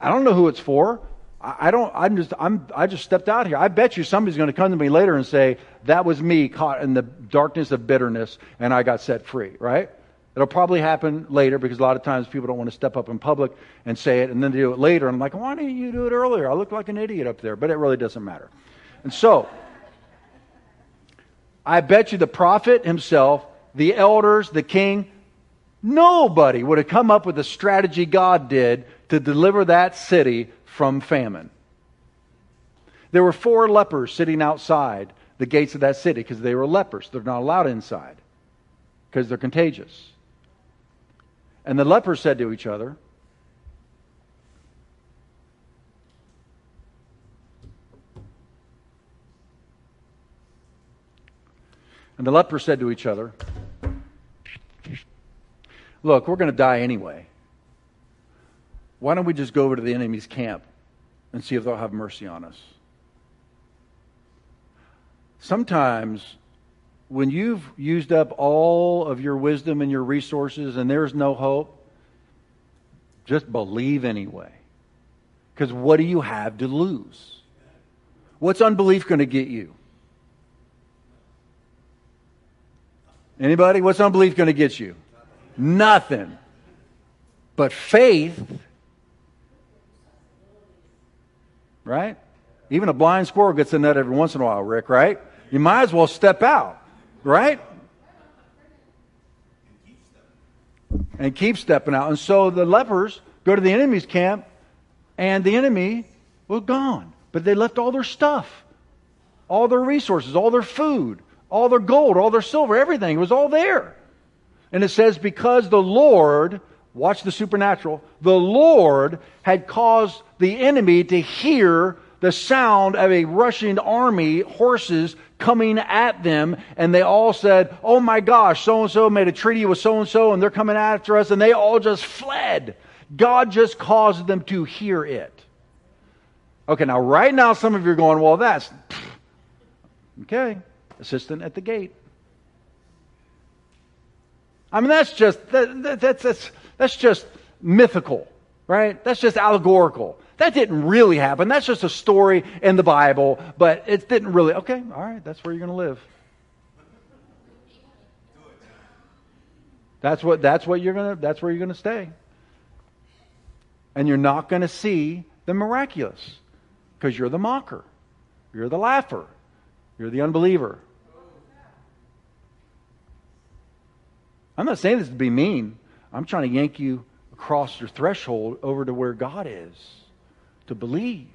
I don't know who it's for. I don't, I'm just, I'm, I just stepped out here. I bet you somebody's going to come to me later and say, that was me caught in the darkness of bitterness and I got set free, right? It'll probably happen later because a lot of times people don't want to step up in public and say it, and then they do it later. I'm like, why didn't you do it earlier? I look like an idiot up there, but it really doesn't matter. And so, I bet you the prophet himself, the elders, the king, nobody would have come up with the strategy God did to deliver that city from famine. There were four lepers sitting outside the gates of that city because they were lepers. They're not allowed inside because they're contagious. And the lepers said to each other, And the lepers said to each other, Look, we're going to die anyway. Why don't we just go over to the enemy's camp and see if they'll have mercy on us? Sometimes when you've used up all of your wisdom and your resources and there's no hope, just believe anyway. Because what do you have to lose? What's unbelief going to get you? Anybody? What's unbelief going to get you? Nothing. But faith, right? Even a blind squirrel gets a nut every once in a while, Rick, right? You might as well step out. Right? And keep stepping out. And so the lepers go to the enemy's camp, and the enemy was gone. But they left all their stuff, all their resources, all their food, all their gold, all their silver, everything. It was all there. And it says, because the Lord, watch the supernatural, the Lord had caused the enemy to hear the sound of a rushing army, horses coming at them, and they all said, Oh my gosh, so and so made a treaty with so and so, and they're coming after us, and they all just fled. God just caused them to hear it. Okay, now, right now, some of you are going, Well, that's okay, assistant at the gate. I mean, that's just, that, that, that's, that's, that's just mythical, right? That's just allegorical. That didn't really happen. That's just a story in the Bible, but it didn't really. Okay, all right, that's where you're going to live. That's what that's what you're going to that's where you're going to stay. And you're not going to see the miraculous because you're the mocker. You're the laugher. You're the unbeliever. I'm not saying this to be mean. I'm trying to yank you across your threshold over to where God is to believe.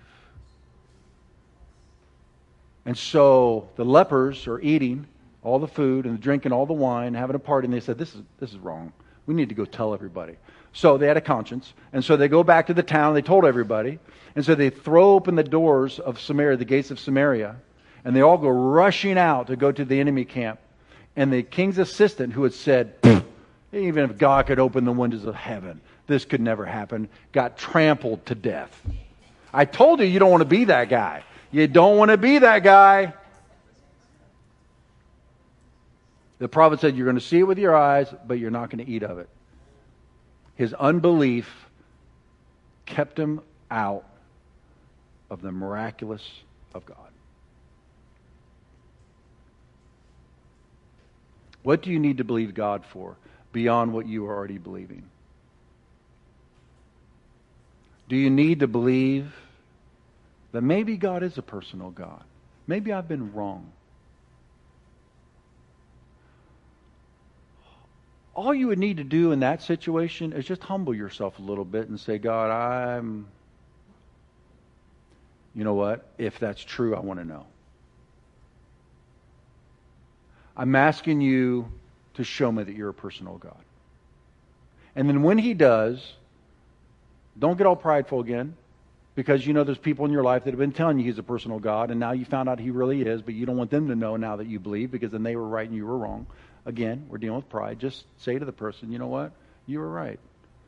And so the lepers are eating all the food and drinking all the wine, having a party, and they said, This is, this is wrong. We need to go tell everybody. So they had a conscience. And so they go back to the town. They told everybody. And so they throw open the doors of Samaria, the gates of Samaria, and they all go rushing out to go to the enemy camp. And the king's assistant, who had said, even if God could open the windows of heaven, this could never happen, got trampled to death. I told you you don't want to be that guy. You don't want to be that guy. The prophet said, You're going to see it with your eyes, but you're not going to eat of it. His unbelief kept him out of the miraculous of God. What do you need to believe God for beyond what you are already believing? Do you need to believe that maybe God is a personal God? Maybe I've been wrong. All you would need to do in that situation is just humble yourself a little bit and say, God, I'm. You know what? If that's true, I want to know. I'm asking you to show me that you're a personal God. And then when he does, don't get all prideful again because you know there's people in your life that have been telling you he's a personal God, and now you found out he really is, but you don't want them to know now that you believe because then they were right and you were wrong. Again, we're dealing with pride. Just say to the person, you know what? You were right.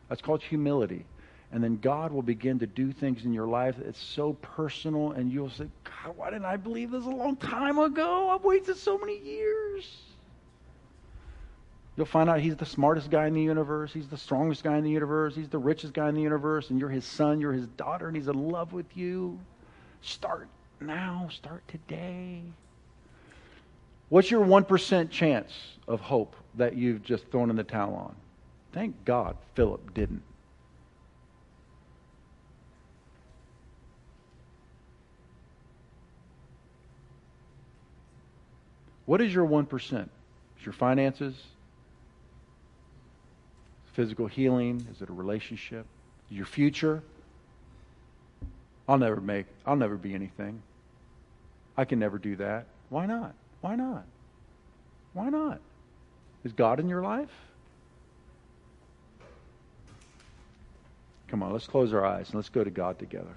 That's called humility. And then God will begin to do things in your life that's so personal, and you'll say, God, why didn't I believe this a long time ago? I've waited so many years. You'll find out he's the smartest guy in the universe. He's the strongest guy in the universe. He's the richest guy in the universe. And you're his son, you're his daughter, and he's in love with you. Start now. Start today. What's your 1% chance of hope that you've just thrown in the towel on? Thank God Philip didn't. What is your 1%? Is your finances? Physical healing? Is it a relationship? Your future? I'll never make, I'll never be anything. I can never do that. Why not? Why not? Why not? Is God in your life? Come on, let's close our eyes and let's go to God together.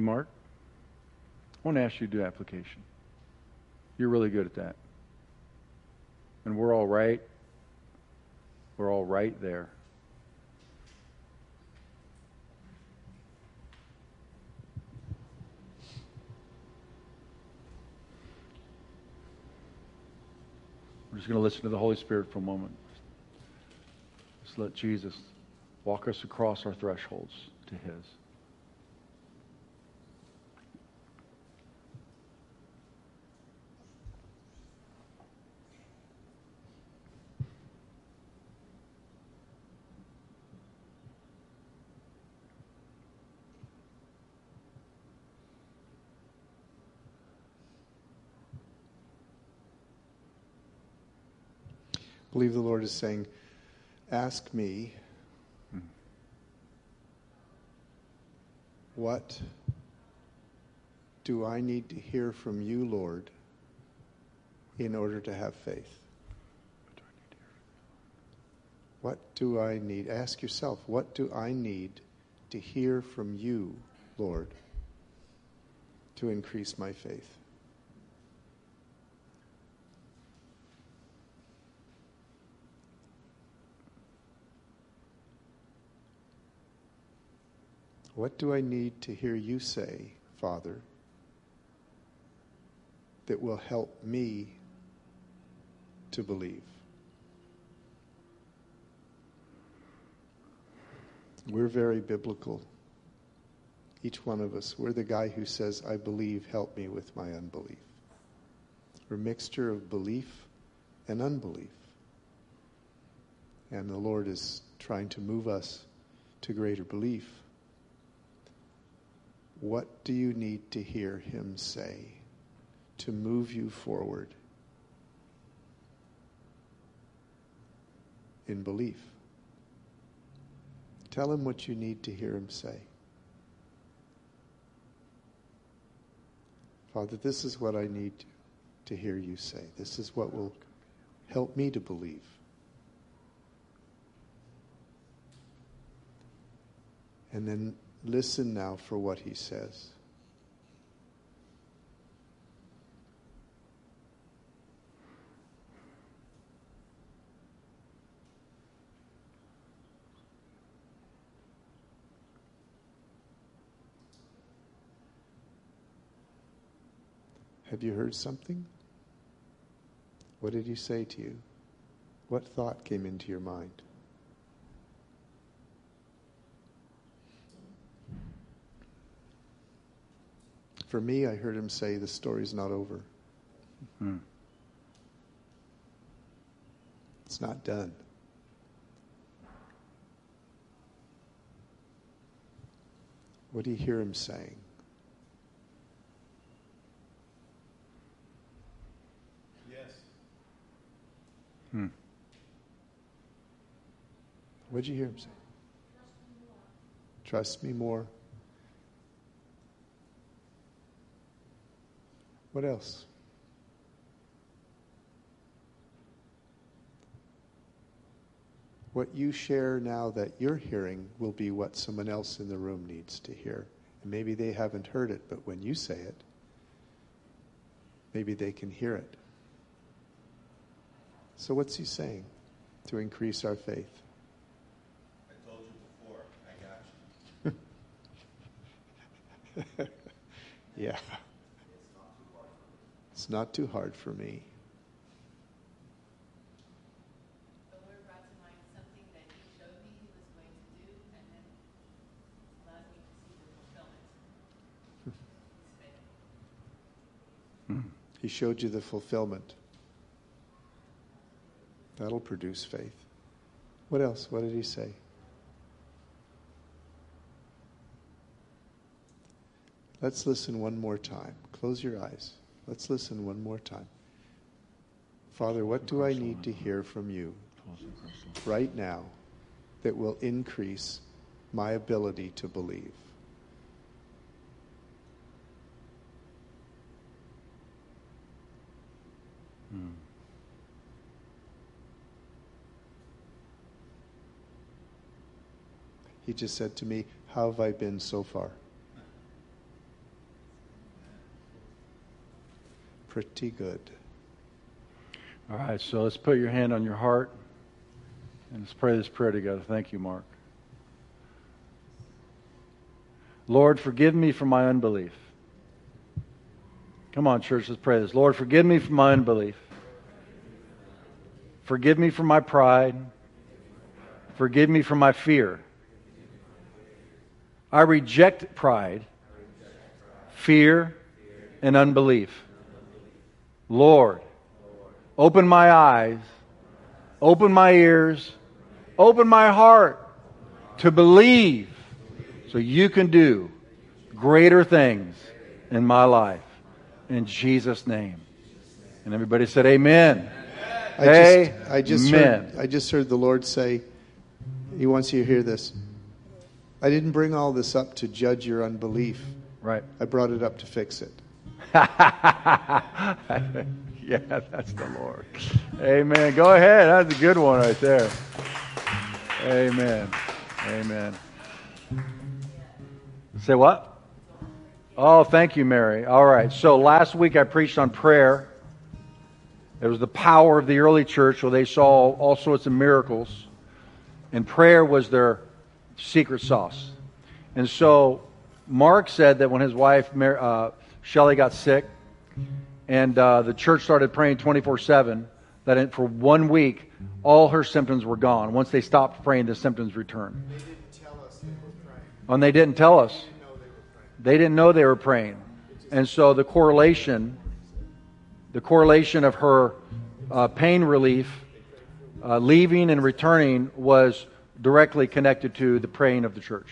Hey, Mark, I want to ask you to do application. You're really good at that. And we're all right. We're all right there. We're just going to listen to the Holy Spirit for a moment. Just let Jesus walk us across our thresholds to His. Believe the Lord is saying, Ask me what do I need to hear from you, Lord, in order to have faith? What do I need? Ask yourself, what do I need to hear from you, Lord, to increase my faith? What do I need to hear you say, Father, that will help me to believe? We're very biblical. Each one of us. We're the guy who says, I believe, help me with my unbelief. We're a mixture of belief and unbelief. And the Lord is trying to move us to greater belief. What do you need to hear Him say to move you forward in belief? Tell Him what you need to hear Him say. Father, this is what I need to hear you say. This is what will help me to believe. And then listen now for what he says. Have you heard something? What did he say to you? What thought came into your mind? For me, I heard him say, The story's not over. Hmm. It's not done. What do you hear him saying? Yes. Hmm. What did you hear him say? Trust me more. What else? What you share now that you're hearing will be what someone else in the room needs to hear. And maybe they haven't heard it, but when you say it, maybe they can hear it. So, what's he saying to increase our faith? I told you before, I got you. yeah. It's not too hard for me. The Lord brought to mind something that He showed me He was going to do, and then allowed me to see the fulfillment. He showed you the fulfillment. That'll produce faith. What else? What did he say? Let's listen one more time. Close your eyes. Let's listen one more time. Father, what do I need to hear from you right now that will increase my ability to believe? He just said to me, How have I been so far? Pretty good. All right, so let's put your hand on your heart and let's pray this prayer together. Thank you, Mark. Lord, forgive me for my unbelief. Come on, church, let's pray this. Lord, forgive me for my unbelief. Forgive me for my pride. Forgive me for my fear. I reject pride, fear, and unbelief. Lord, open my eyes, open my ears, open my heart to believe so you can do greater things in my life. In Jesus' name. And everybody said, Amen. I just, I just, heard, I just heard the Lord say, He wants you to hear this. I didn't bring all this up to judge your unbelief. Right. I brought it up to fix it. yeah, that's the Lord. Amen. Go ahead. That's a good one right there. Amen. Amen. Say what? Oh, thank you, Mary. All right. So last week I preached on prayer. It was the power of the early church where they saw all sorts of miracles. And prayer was their secret sauce. And so Mark said that when his wife, uh, Shelley, got sick, and uh, the church started praying 24 7, that in, for one week, all her symptoms were gone. Once they stopped praying, the symptoms returned. They didn't tell us they were praying. And they didn't tell us. They didn't know they were praying. They didn't know they were praying. And so the correlation, the correlation of her uh, pain relief, uh, leaving and returning was directly connected to the praying of the church.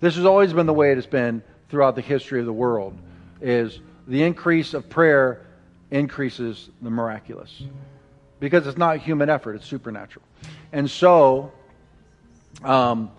This has always been the way it has been throughout the history of the world. Is the increase of prayer increases the miraculous because it's not human effort; it's supernatural. And so, um,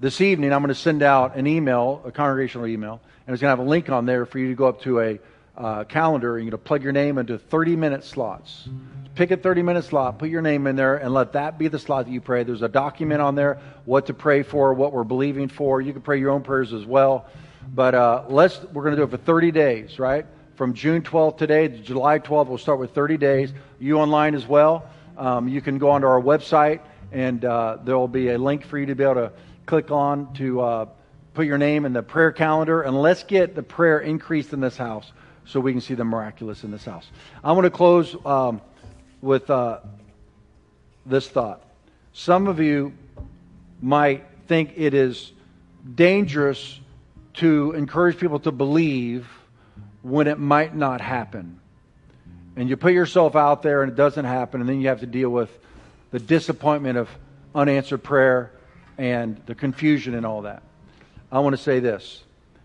this evening, I'm going to send out an email, a congregational email, and it's going to have a link on there for you to go up to a uh, calendar and you're going to plug your name into 30 minute slots. Pick a 30 minute slot, put your name in there, and let that be the slot that you pray. There's a document on there, what to pray for, what we're believing for. You can pray your own prayers as well. But uh, let's, we're going to do it for 30 days, right? From June 12th today to July 12th, we'll start with 30 days. You online as well. Um, you can go onto our website, and uh, there will be a link for you to be able to click on to uh, put your name in the prayer calendar. And let's get the prayer increased in this house so we can see the miraculous in this house. I want to close um, with uh, this thought. Some of you might think it is dangerous to encourage people to believe when it might not happen. And you put yourself out there and it doesn't happen, and then you have to deal with the disappointment of unanswered prayer and the confusion and all that. I want to say this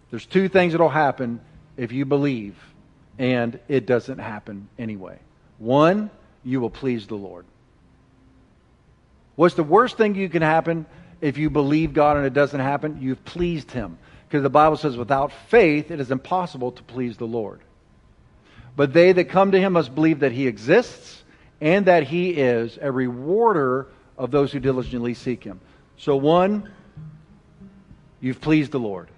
there's two things that will happen if you believe and it doesn't happen anyway. One, you will please the Lord. What's the worst thing you can happen if you believe God and it doesn't happen? You've pleased Him. Because the Bible says, without faith, it is impossible to please the Lord. But they that come to Him must believe that He exists and that He is a rewarder of those who diligently seek Him. So, one, you've pleased the Lord.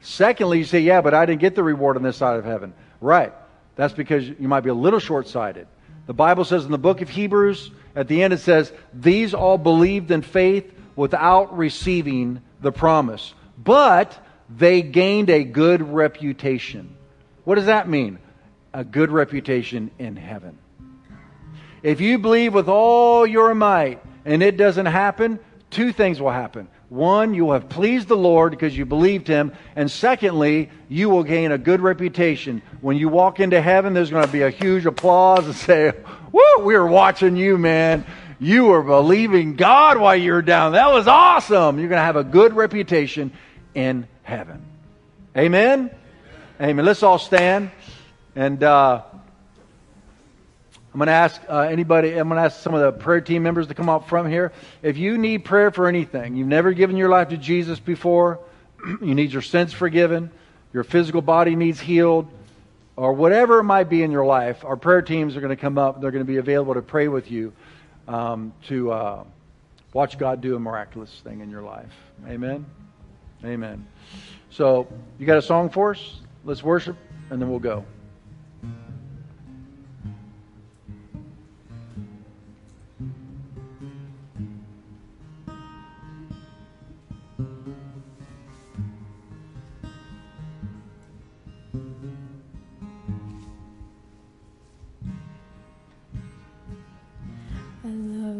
Secondly, you say, yeah, but I didn't get the reward on this side of heaven. Right. That's because you might be a little short sighted. The Bible says in the book of Hebrews, at the end it says, These all believed in faith without receiving the promise, but they gained a good reputation. What does that mean? A good reputation in heaven. If you believe with all your might and it doesn't happen, two things will happen. One, you will have pleased the Lord because you believed him. And secondly, you will gain a good reputation. When you walk into heaven, there's going to be a huge applause and say, Woo, we were watching you, man. You were believing God while you were down. That was awesome. You're going to have a good reputation in heaven. Amen? Amen. Let's all stand. And uh, I'm going to ask uh, anybody, I'm going to ask some of the prayer team members to come up front here. If you need prayer for anything, you've never given your life to Jesus before, you need your sins forgiven, your physical body needs healed, or whatever it might be in your life, our prayer teams are going to come up. They're going to be available to pray with you um, to uh, watch God do a miraculous thing in your life. Amen? Amen. So, you got a song for us? Let's worship, and then we'll go.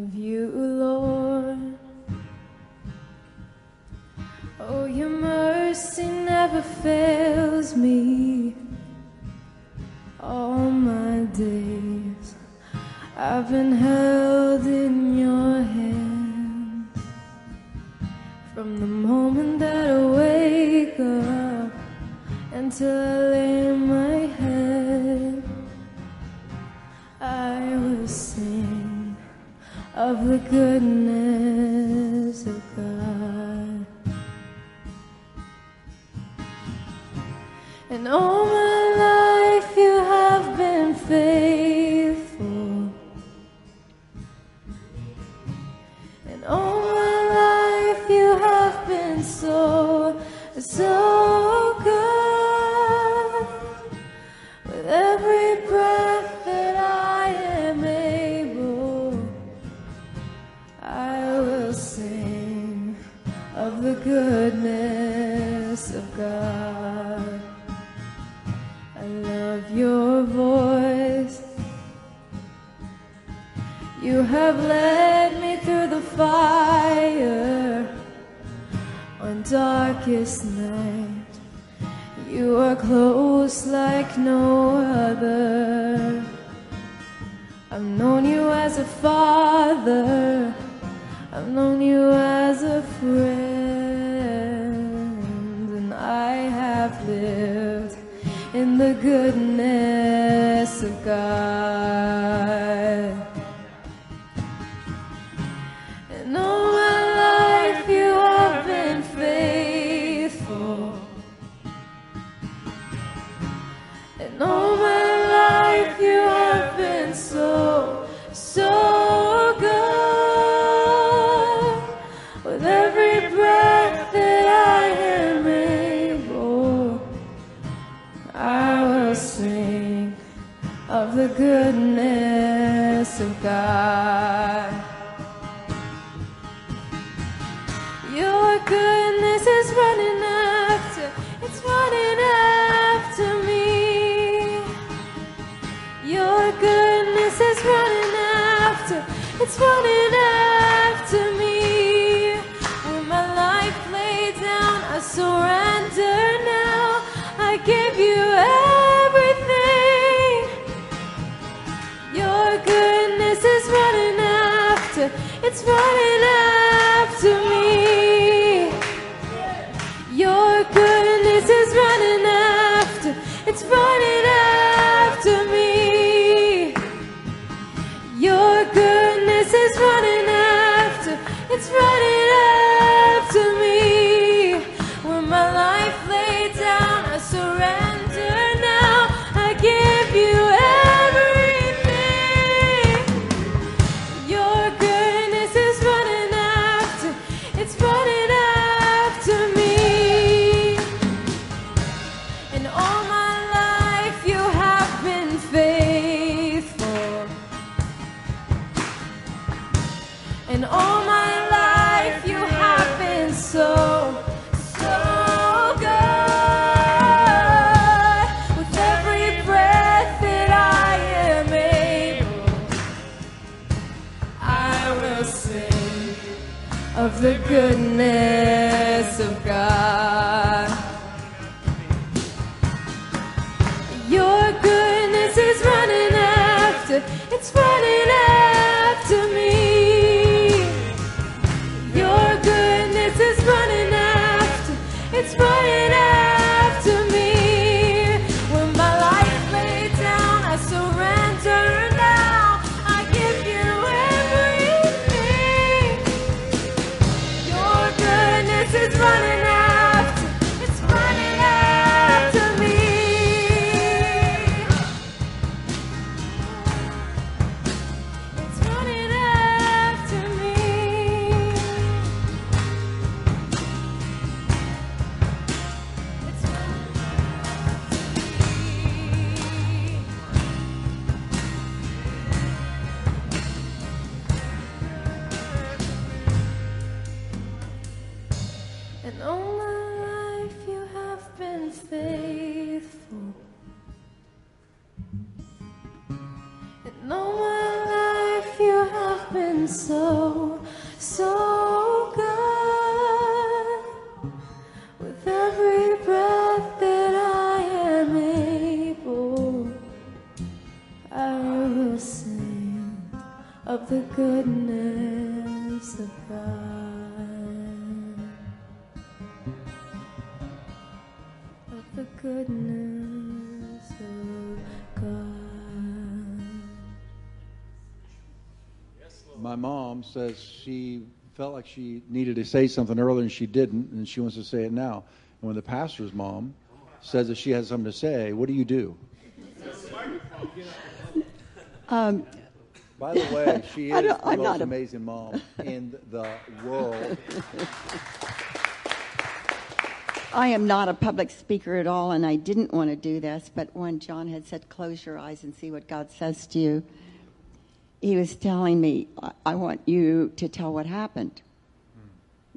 Love you, Lord. Oh, your mercy never fails me. All my days I've been held in your hands. From the moment that I wake up until I lay my head, I will sing of the goodness of God. And all my life you have been faithful. And all my life you have been so, so arasında of the goodness of God. Of the goodness of God. My mom says she felt like she needed to say something earlier and she didn't, and she wants to say it now. And when the pastor's mom says that she has something to say, what do you do? Um, By the way, she is the I'm most amazing mom in the world. I am not a public speaker at all, and I didn't want to do this, but when John had said, close your eyes and see what God says to you, he was telling me, I, I want you to tell what happened.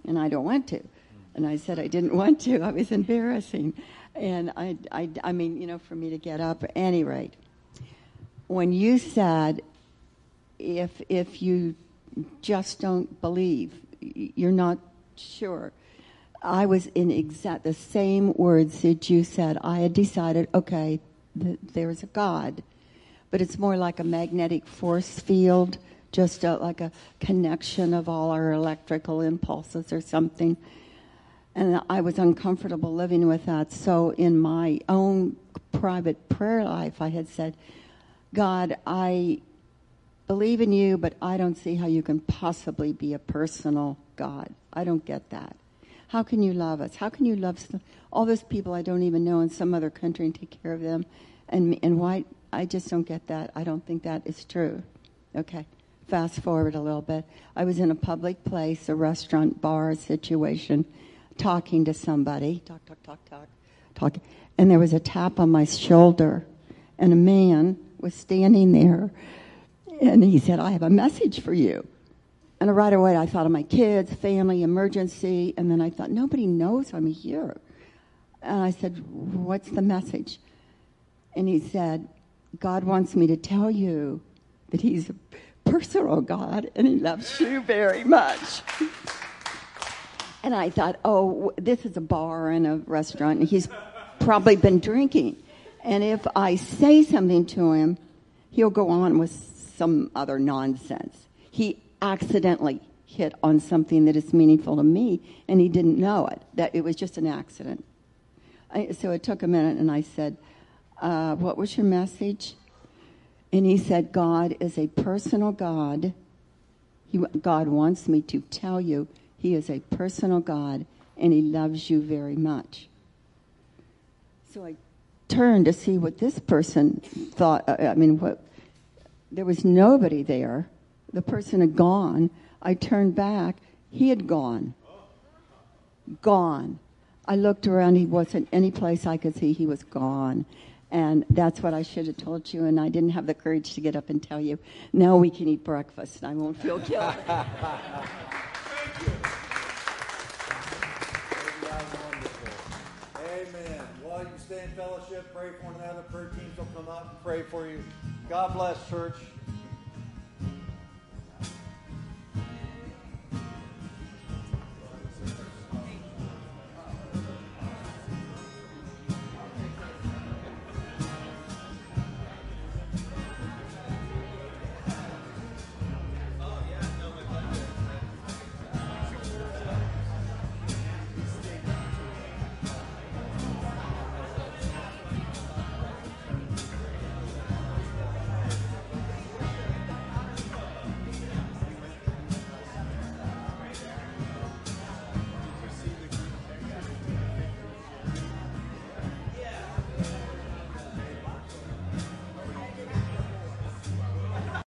And I don't want to. And I said I didn't want to. I was embarrassing. And I, I, I mean, you know, for me to get up. At any rate, when you said, if, if you just don't believe, you're not sure, I was in exact the same words that you said. I had decided, okay, th- there's a God, but it's more like a magnetic force field, just a, like a connection of all our electrical impulses or something. And I was uncomfortable living with that. So, in my own private prayer life, I had said, God, I believe in you, but I don't see how you can possibly be a personal God. I don't get that. How can you love us? How can you love all those people I don't even know in some other country and take care of them? And, and why? I just don't get that. I don't think that is true. Okay, fast forward a little bit. I was in a public place, a restaurant, bar situation, talking to somebody. Talk, talk, talk, talk, talking. And there was a tap on my shoulder, and a man was standing there, and he said, I have a message for you. And right away, I thought of my kids, family, emergency, and then I thought, nobody knows I'm here. And I said, What's the message? And he said, God wants me to tell you that He's a personal God and He loves you very much. And I thought, oh, this is a bar and a restaurant, and he's probably been drinking. And if I say something to him, he'll go on with some other nonsense. He accidentally hit on something that is meaningful to me, and he didn't know it, that it was just an accident. I, so it took a minute, and I said, uh, What was your message? And he said, God is a personal God. He, God wants me to tell you he is a personal God and he loves you very much. So I turned to see what this person thought. uh, I mean, what there was nobody there. The person had gone. I turned back. He had gone. Gone. I looked around. He wasn't any place I could see. He was gone. And that's what I should have told you, and I didn't have the courage to get up and tell you. Now we can eat breakfast, and I won't feel guilty. Thank you. Amen. While you stay in fellowship, pray for one another. Prayer teams will come out and pray for you. God bless, church.